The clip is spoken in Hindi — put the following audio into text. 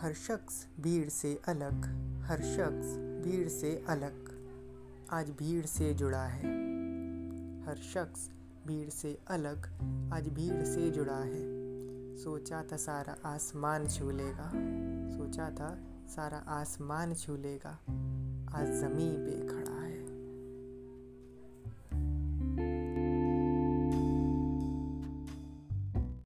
हर शख्स भीड़ से अलग, हर शख्स भीड़ से अलग। आज भीड़ से जुड़ा है। हर शख्स भीड़ से अलग, आज भीड़ से जुड़ा है। सोचा था सारा आसमान छू लेगा, सोचा था सारा आसमान छू लेगा। आज ज़मीन पे